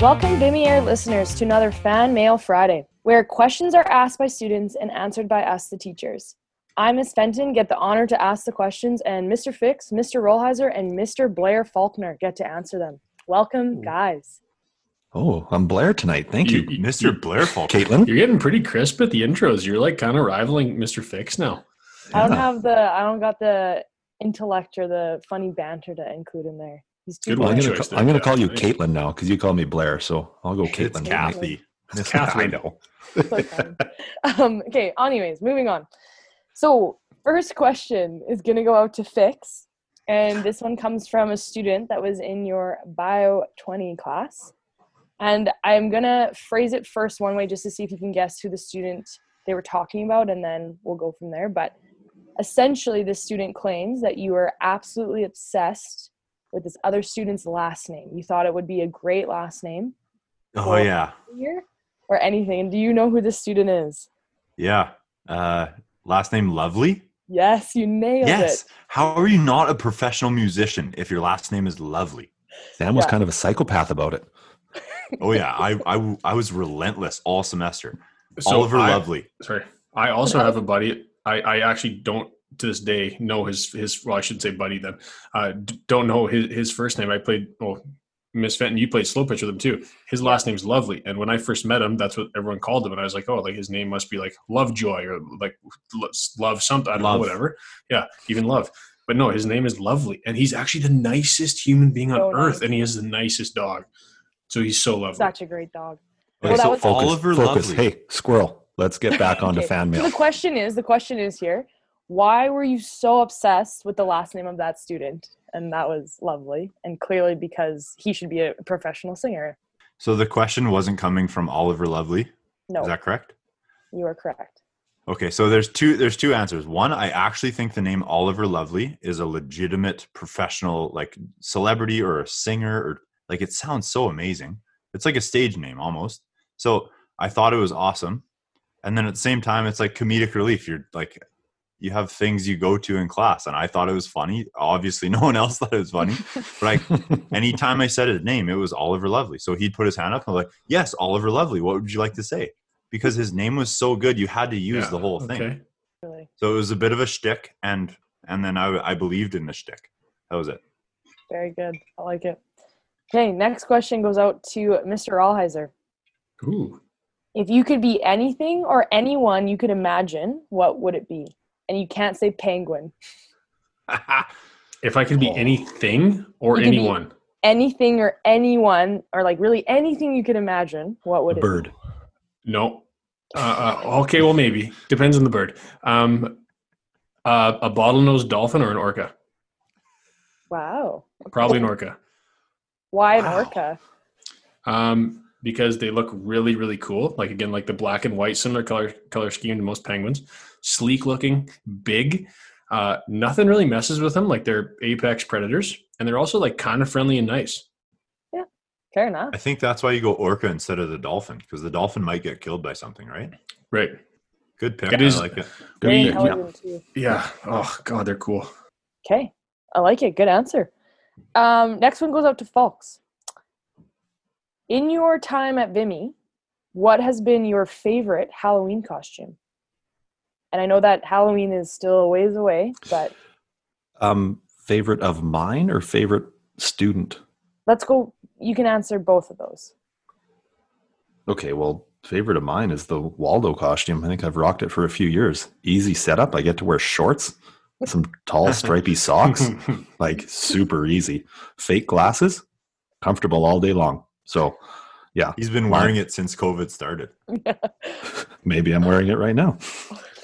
Welcome, Vimy Air listeners, to another Fan Mail Friday, where questions are asked by students and answered by us, the teachers. I, Miss Fenton, get the honor to ask the questions, and Mr. Fix, Mr. Rollheiser, and Mr. Blair Faulkner get to answer them. Welcome, guys. Oh, I'm Blair tonight. Thank you, You- Mr. Blair Falk. Caitlin. You're getting pretty crisp at the intros. You're like kind of rivaling Mr. Fix now. I don't Yeah. have the, I don't got the intellect or the funny banter to include in there. He's too Good Well. I'm gonna, choice ca- there, I'm gonna yeah. call you Yeah. Caitlin now because you call me Blair, so I'll go It's Caitlin. Kathy. I Catherine. know. Um, okay, anyways, moving on. So, first question is going to go out to Fix. And this one comes from a student that was in your Bio 20 class. And I'm going to phrase it first one way just to see if you can guess who the student they were talking about, and then we'll go from there. But essentially, the student claims that you are absolutely obsessed with this other student's last name. You thought it would be a great last name Oh yeah, here or anything. Do you know who this student is? yeah. Uh, last name Lovely. Yes, you nailed Yes. it. Yes. How are you not a professional musician if your last name is Lovely? Sam was Yeah. kind of a psychopath about it. Oh yeah, I I, I was relentless all semester. So Oliver I- Lovely. Sorry. I also have a buddy. I, I actually don't to this day know his his well I shouldn't say buddy then. Uh don't know his his first name. I played well Miss Fenton, you played slow pitch with him too. His last name's Lovely, and when I first met him, that's what everyone called him. And I was like, oh, like his name must be like Lovejoy or like love something. I don't Love. know, whatever. Yeah, even love. But no, his name is Lovely, and he's actually the nicest human being on So earth, nice. and he is the nicest dog. So he's so lovely. Such a great dog. Okay, Well, that so was- Focus, Oliver focus. Lovely. Hey, squirrel. Let's get back onto Okay, fan So mail. the question is, the question is here, why were you so obsessed with the last name of that student? And that was lovely, and clearly because he should be a professional singer. So the question wasn't coming from Oliver Lovely. No, Is that correct? you are correct. Okay, so there's two there's two answers. One, I actually think the name Oliver Lovely is a legitimate professional like celebrity or a singer or like it sounds so amazing. It's like a stage name almost. So I thought it was awesome. And then at the same time it's like comedic relief. You're like you have things you go to in class and I thought it was funny. Obviously no one else thought it was funny. But I anytime I said his name, it was Oliver Lovely. So he'd put his hand up and I'm like, Yes, Oliver Lovely. What would you like to say? Because his name was so good, you had to use Yeah, the whole thing. Okay. Really, So it was a bit of a shtick, and and then I I believed in the shtick. That was it. very good. I like it. Okay, next question goes out to Mr. Rollheiser. Ooh. If you could be anything or anyone you could imagine, what would it be? And you can't say penguin. If I could be Oh. anything or You could be- anyone, Anything or anyone, or like really anything you could imagine, what would A it be? bird. no. Uh, uh, okay, well maybe depends on the bird. Um, uh, a bottlenose dolphin or an orca? Wow. Probably an orca. Why an Wow. orca? Um, because they look really, really cool. Like again, like the black and white, similar color color scheme to most penguins. Sleek looking, big. Uh, nothing really messes with them. Like they're apex predators, and they're also like kind of friendly and nice. Yeah fair enough. I think that's why you go orca instead of the dolphin, because the dolphin might get killed by something, right? Right. Good pick. It is- I like it. Very We- intelligent too. Yeah. Oh God, they're cool. Okay, I like it. Good answer. Um, next one goes out to Falks. In your time at Vimy, what has been your favorite Halloween costume? And I know that Halloween is still a ways away, but Um, favorite of mine or favorite student? let's go. You can answer both of those. Okay, well, favorite of mine is the Waldo costume. I think I've rocked it for a few years. Easy setup. I get to wear shorts, some tall stripy socks, like super easy. Fake glasses, comfortable all day long. So, yeah, He's been wearing it since COVID started. maybe I'm wearing it right now.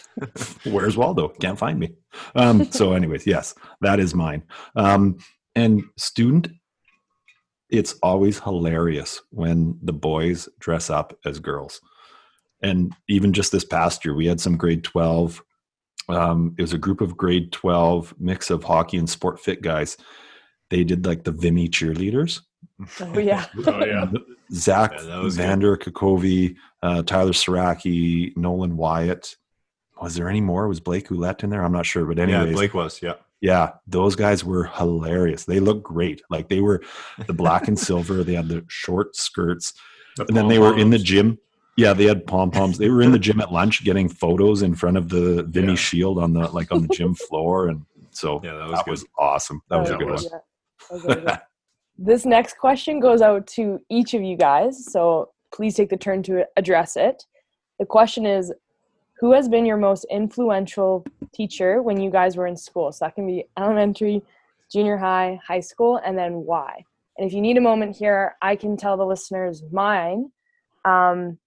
Where's Waldo? Can't find me. Um, so, anyways, yes, that is mine. Um, and student, it's always hilarious when the boys dress up as girls. And even just this past year, we had some grade 12. Um, it was a group of grade 12 mix of hockey and sport fit guys. They did like the Vimy cheerleaders. Oh yeah. oh yeah. Zach Yeah, that good. Vander Kakovi, uh, Tyler Saraki, Nolan Wyatt. Was there any more? Was Blake Ouellette in there? I'm not sure, but yeah, Blake was. Yeah. Yeah, those guys were hilarious. They looked great. Like they were the black and silver. They had the short skirts, The and then they were in the gym. Yeah, they had pom poms. They were in the gym at lunch getting photos in front of the Vimy Yeah. Shield on the like on the gym floor, and so Yeah, that was that was awesome. That was a good it one. was. Yeah, this next question goes out to each of you guys, so please take the turn to address it. The question is Who has been your most influential teacher when you guys were in school? So that can be elementary, junior high, high school, and then why? And if you need a moment here, I can tell the listeners mine. Um,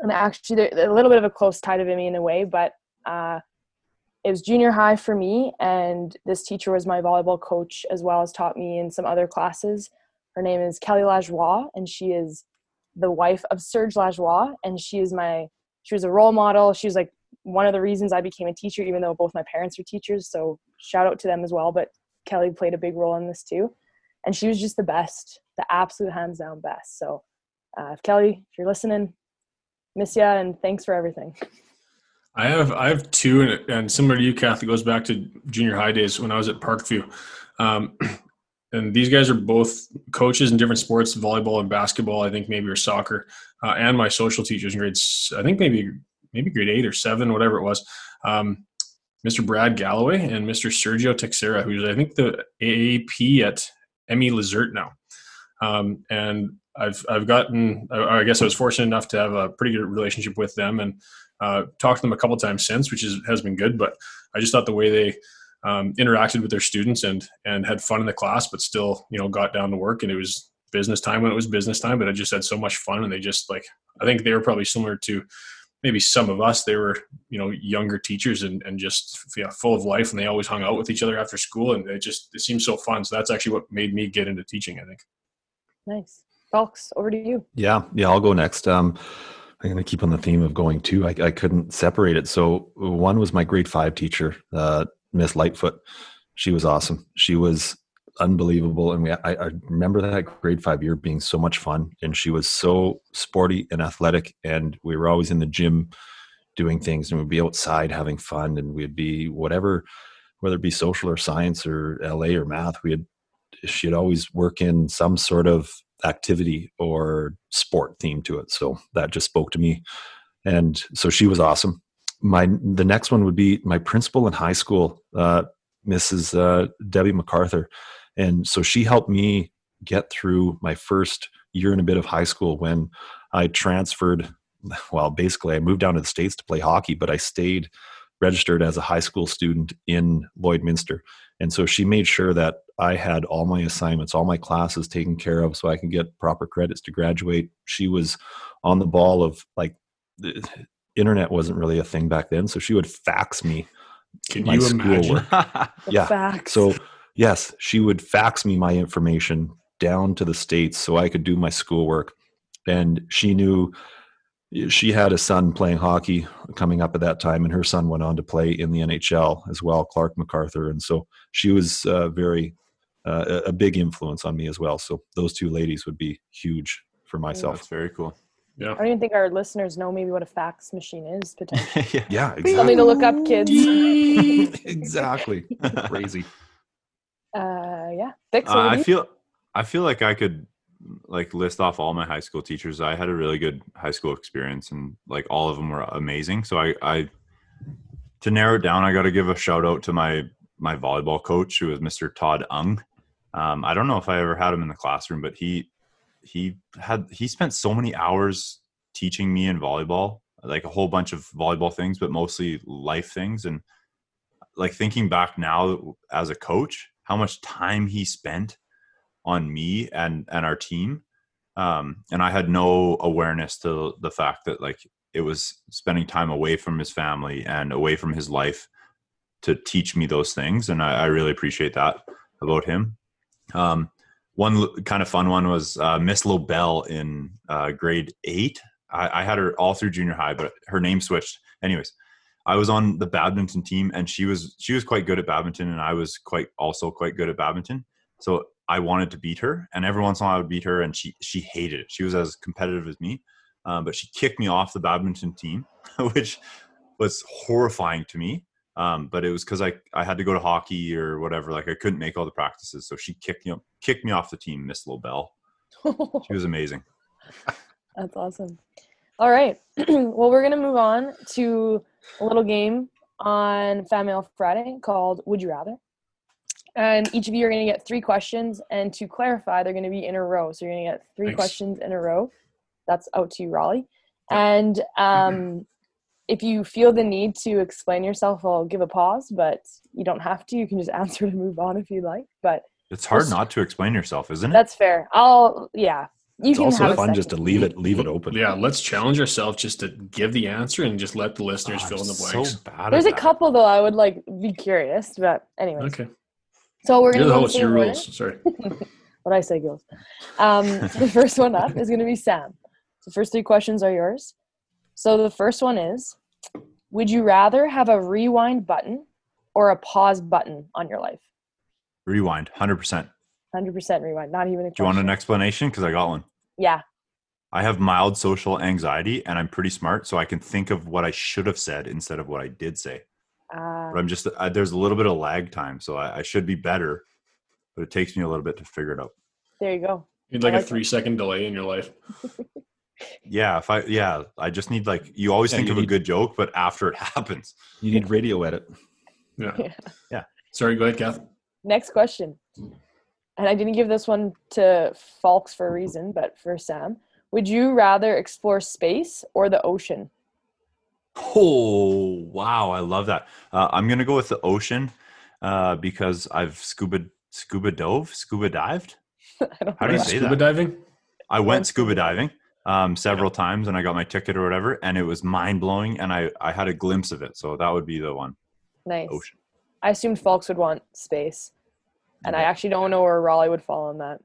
and actually, a little bit of a close tie to Vimy in a way, but uh, it was junior high for me and this teacher was my volleyball coach as well as taught me in some other classes. Her name is kelly lajoie and she is the wife of serge lajoie and she is my she was a role model. She was like one of the reasons i became a teacher even though both my parents were teachers so shout out to them as well but kelly played a big role in this too. And she was just the best the absolute hands down best. So uh, kelly if you're listening miss ya and thanks for everything I have I have two, and, and similar to you, Kathy, goes back to junior high days when I was at Parkview. Um, and these guys are both coaches in different sports, volleyball and basketball. I think maybe or soccer, uh, and my social teachers in grades. I think maybe maybe grade eight or seven, whatever it was. Um, Mr. Brad Galloway and Mr. Sergio Texera, who's I think the AAP at Emmy Lazert now. Um, and I've I've gotten I guess I was fortunate enough to have a pretty good relationship with them and uh, talked to them a couple times since, which is has been good. But I just thought the way they um, interacted with their students and and had fun in the class, but still you know got down to work and it was business time when it was business time. But I just had so much fun and they just like I think they were probably similar to maybe some of us. They were you know younger teachers and and just yeah, full of life and they always hung out with each other after school and it just it seemed so fun. So that's actually what made me get into teaching. I think. Nice Falks, over to you Yeah, yeah, I'll go next. Um, I'm going to keep on the theme of going two. I, I couldn't separate it. So one was my grade five teacher, uh, Miss Lightfoot. She was awesome. She was unbelievable, and we I, I remember that grade five year being so much fun. And she was so sporty and athletic, and we were always in the gym doing things, and we'd be outside having fun, and we'd be whatever, whether it be social or science or LA or math. We had she'd always work in some sort of activity or sport theme to it. So that just spoke to me. And so she was awesome. My the next one would be my principal in high school, uh, Mrs. Uh, Debbie MacArthur, and so she helped me get through my first year and a bit of high school when I transferred. Well, basically, I moved down to the states to play hockey, but I stayed registered as a high school student in Lloydminster, and so she made sure that I had all my assignments, all my classes taken care of so I could get proper credits to graduate. She was on the ball of like the internet wasn't really a thing back then. So she would fax me. Can My you schoolwork. imagine? Yeah, facts. So yes, she would fax me my information down to the States so I could do my schoolwork. And she knew she had a son playing hockey coming up at that time, and her son went on to play in the NHL as well, Clarke MacArthur. And so she was uh, very uh, a a big influence on me as well. So those two ladies would be huge for myself. That's very cool. Yeah. I don't even think our listeners know maybe what a fax machine is potentially. yeah. Yeah, exactly. Something to look up, kids. exactly. Crazy. Uh, yeah. Fix Uh, I feel I feel like I could like list off all my high school teachers. I had a really good high school experience, and like all of them were amazing. So I, I to narrow it down, I got to give a shout out to my my volleyball coach, who was Mr. Todd Ung. Um, I don't know if I ever had him in the classroom, but he he had he spent so many hours teaching me in volleyball, like a whole bunch of volleyball things, but mostly life things. And like thinking back now as a coach, how much time he spent on me and and our team. Um and i had no awareness to the fact that like it was spending time away from his family and away from his life to teach me those things. And i, I really appreciate that about him. Um one kind of fun one was uh, miss lobel in uh, grade eight. I, I had her all through junior high but her name switched. Anyways I was on the badminton team and she was she was quite good at badminton and I was quite also quite good at badminton. So I wanted to beat her and every once in a while I would beat her and she she hated it. She was as competitive as me. Um, but she kicked me off the badminton team, which was horrifying to me. Um, but it was because I I had to go to hockey or whatever. Like I couldn't make all the practices, so she kicked me kicked me off the team. Miss Lobel, she was amazing. That's awesome. All right. well, we're to move on to a little game on Fan Mail Friday called Would You Rather? And each of you are going to get three questions. And to clarify, they're going to be in a row. So you're going to get three Thanks. questions in a row. That's out to you, Raleigh. And um, if you feel the need to explain yourself, I'll give a pause, but you don't have to. You can just answer to move on if you like. But It's hard not to explain yourself, isn't it? that's fair. I'll, yeah. You It's can also have fun just to leave it leave it open. Yeah, let's challenge ourselves just to give the answer and just let the listeners Oh, fill in the blanks. So bad at There's a that. couple though I would like be curious, but anyways. Okay. So we're gonna the host, your rules. Sorry. What I say goes. Um, the first one up is gonna be Sam. The first three questions are yours. So the first one is: Would you rather have a rewind button or a pause button on your life? Rewind, hundred percent. Hundred percent rewind. Not even a Do you want an explanation? Because I got one. Yeah. I have mild social anxiety, and I'm pretty smart, so I can think of what I should have said instead of what I did say. Uh, But I'm just uh, there's a little bit of lag time, so I, I should be better, but it takes me a little bit to figure it out. there you go. You'd like I a like it. three second delay in your life. Yeah, if I yeah, I just need like you always Yeah, think you of a good joke, but after it happens, You need radio edit. Yeah. Yeah. Sorry, go ahead, Kath. Next question. And I didn't give this one to Falks for a reason, but for Sam. Would you rather explore space or the ocean? Oh wow, I love that. Uh, I'm gonna go with the ocean uh, because I've scuba scuba dove, scuba dived. I don't How do you know. say Scuba that? diving? I Went went scuba scuba diving um, several times, and I got my ticket or whatever, and it was mind blowing, and I I had a glimpse of it, so that would be the one. Nice. Ocean. I assumed folks would want space. And I actually don't know where Raleigh would fall on that.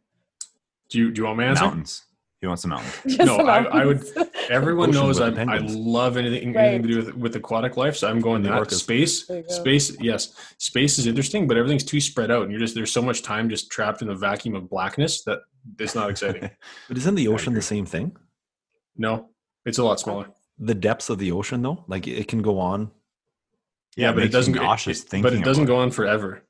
Do you do you want my answer? Mountains. He wants the mountains. No, the I- I would- mountains. Everyone Ocean knows I, the I love anything, Right. anything to do with, with aquatic life, so I'm going the that. Space, There space, yes, space is interesting, but everything's too spread out, and you're just there's so much time just trapped in the vacuum of blackness that it's not exciting. But isn't the ocean the same thing? no, it's a lot smaller. The depths of the ocean, though, like it can go on. Yeah, but it makes you doesn't go. nauseous it- thinking. but it doesn't go on forever.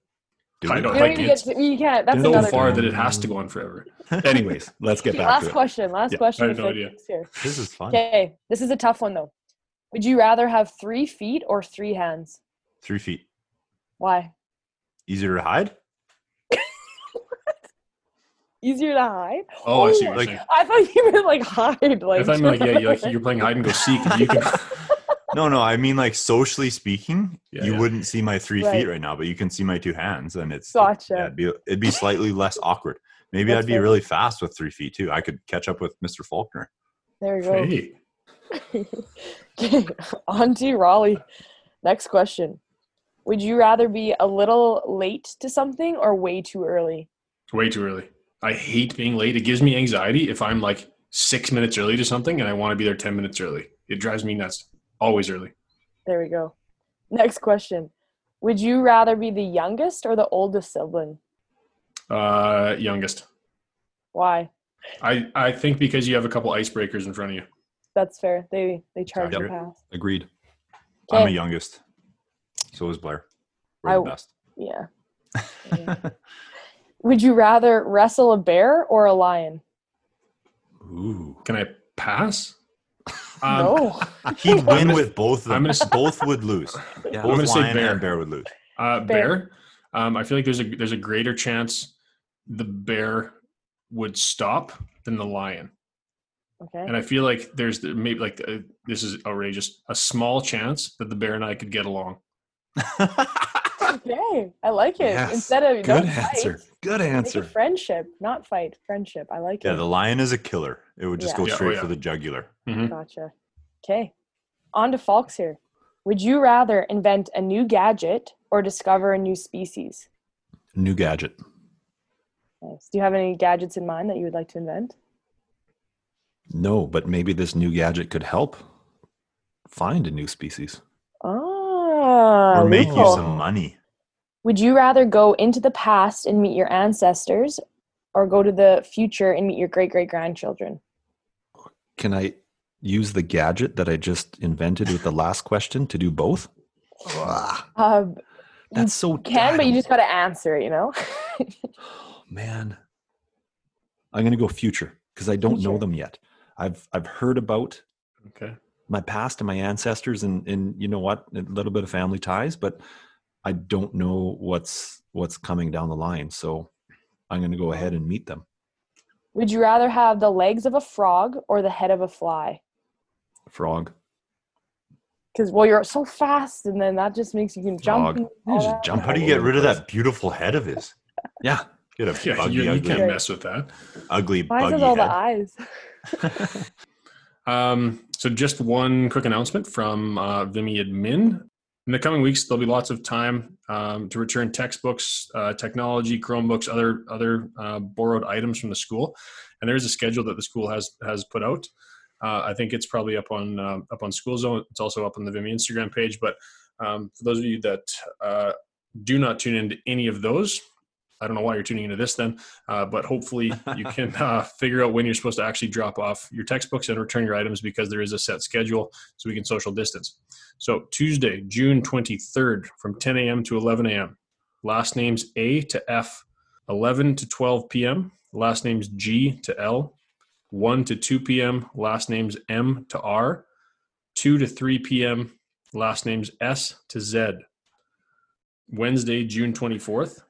Do I don't You, don't like even it. get to, you can't. That's So no another. far that it has to mm. go on forever. Anyways, let's get Okay, back last to it. Last question. Last Yeah, question. I have no idea. This is fun. Okay, this is a tough one though. Would you rather have three feet or three hands? Three feet. Why? Easier to hide. Easier to hide? Oh, I see what Oh, you're like- I thought you meant like hide. Like I thought you meant like yeah, you're, like, you're playing hide and go seek. And you can. No, no. I mean, like socially speaking, Yeah, you yeah. wouldn't see my three Right. feet right now, but you can see my two hands, and it's Gotcha. Yeah, it'd be it'd be slightly less awkward. Maybe That's I'd be fair. really fast with three feet too. I could catch up with Mr. Faulkner. there we go. Hey, okay, on to Raleigh. Next question. Would you rather be a little late to something or way too early? way too early. I hate being late. It gives me anxiety if I'm like six minutes early to something and I want to be there ten minutes early. It drives me nuts. Always early. There we go. Next question. Would you rather be the youngest or the oldest sibling? Uh, youngest. Why? I I think because you have a couple icebreakers in front of you. That's fair. They they charge you accurate. pass. Agreed. I'm the youngest. So is Blair. We're I- the best. Yeah. Yeah. Would you rather wrestle a bear or a lion? Ooh. Can I pass? Um, no. He'd win gonna- with both of I'm them. gonna- both would lose. Yeah. Both gonna say lion bear. and bear would lose. Uh, Bear. bear. Um, I feel like there's a there's a greater chance the bear would stop than the lion, Okay. and I feel like there's the- maybe like uh, this is outrageous. A small chance that the bear and I could get along. Okay. I like it. Yes. Instead of Good answer. Fight, Good make it answer. friendship, not fight. Friendship. I like yeah, it. Yeah, the lion is a killer. It would just Yeah. go Yeah, oh, straight yeah. for the jugular. Mhm. Gotcha. Okay. On to Falks here. Would you rather invent a new gadget or discover a new species? New gadget. Nice. Do you have any gadgets in mind that you would like to invent? No, but maybe this new gadget could help find a new species. Oh, or make you some money. Would you rather go into the past and meet your ancestors or go to the future and meet your great great grandchildren? Can I use the gadget that I just invented with the last question to do both? Um, that's so. can, but you just got to answer it, you know? don't- man. I'm gonna go future because I don't know them yet. I've I've heard about Okay. my past and my ancestors and and you know what a little bit of family ties but i don't know what's what's coming down the line so i'm going to go ahead and meet them Would you rather have the legs of a frog or the head of a fly? frog Because, well, you're so fast, and then that just makes you can jump. Frog. and You just jump How do you get rid of that beautiful head of his? yeah Get a Yeah, buggy, you, you can't mess with that. ugly, Why buggy does all the eyes? Um, so just one quick announcement from uh, Vimy admin. In the coming weeks, there'll be lots of time um, to return textbooks, uh, technology, Chromebooks, other other uh, borrowed items from the school. And there is a schedule that the school has has put out. Uh, I think it's probably up on uh, up on School Zone. It's also up on the Vimy Instagram page. But um, for those of you that uh, do not tune into any of those, I don't know why you're tuning into this then, uh, but hopefully you can uh, figure out when you're supposed to actually drop off your textbooks and return your items because there is a set schedule so we can social distance. So Tuesday, June 23rd from 10 a.m. to 11 a.m. Last names A to F, 11 to 12 p.m. Last names G to L, 1 to 2 p.m. Last names M to R, 2 to 3 p.m. Last names S to Z. Wednesday, June 24th,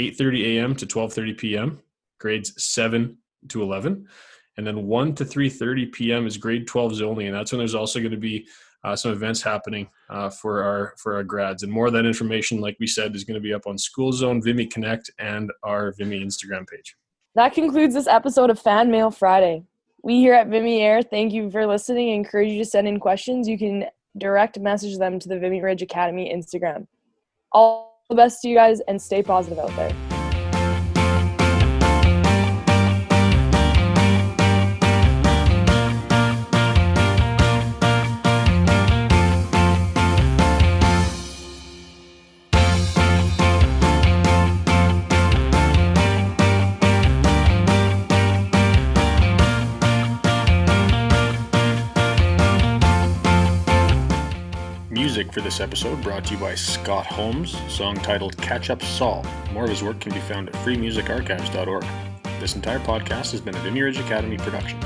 8:30 a.m. to 12:30 p.m. grades 7 to 11 and then 1 to 3:30 p.m. is grade 12s only and that's when there's also going to be uh, some events happening uh, for our for our grads and more of that information like we said is going to be up on school zone vimy connect and our vimy instagram page That concludes this episode of Fan Mail Friday. We here at Vimy Air thank you for listening and encourage you to send in questions. You can direct message them to the Vimy Ridge Academy Instagram. All the best to you guys and stay positive out there. For this episode brought to you by scott holmes song titled catch up saul. More of his work can be found at freemusicarchives.org this entire podcast has been a ridge academy production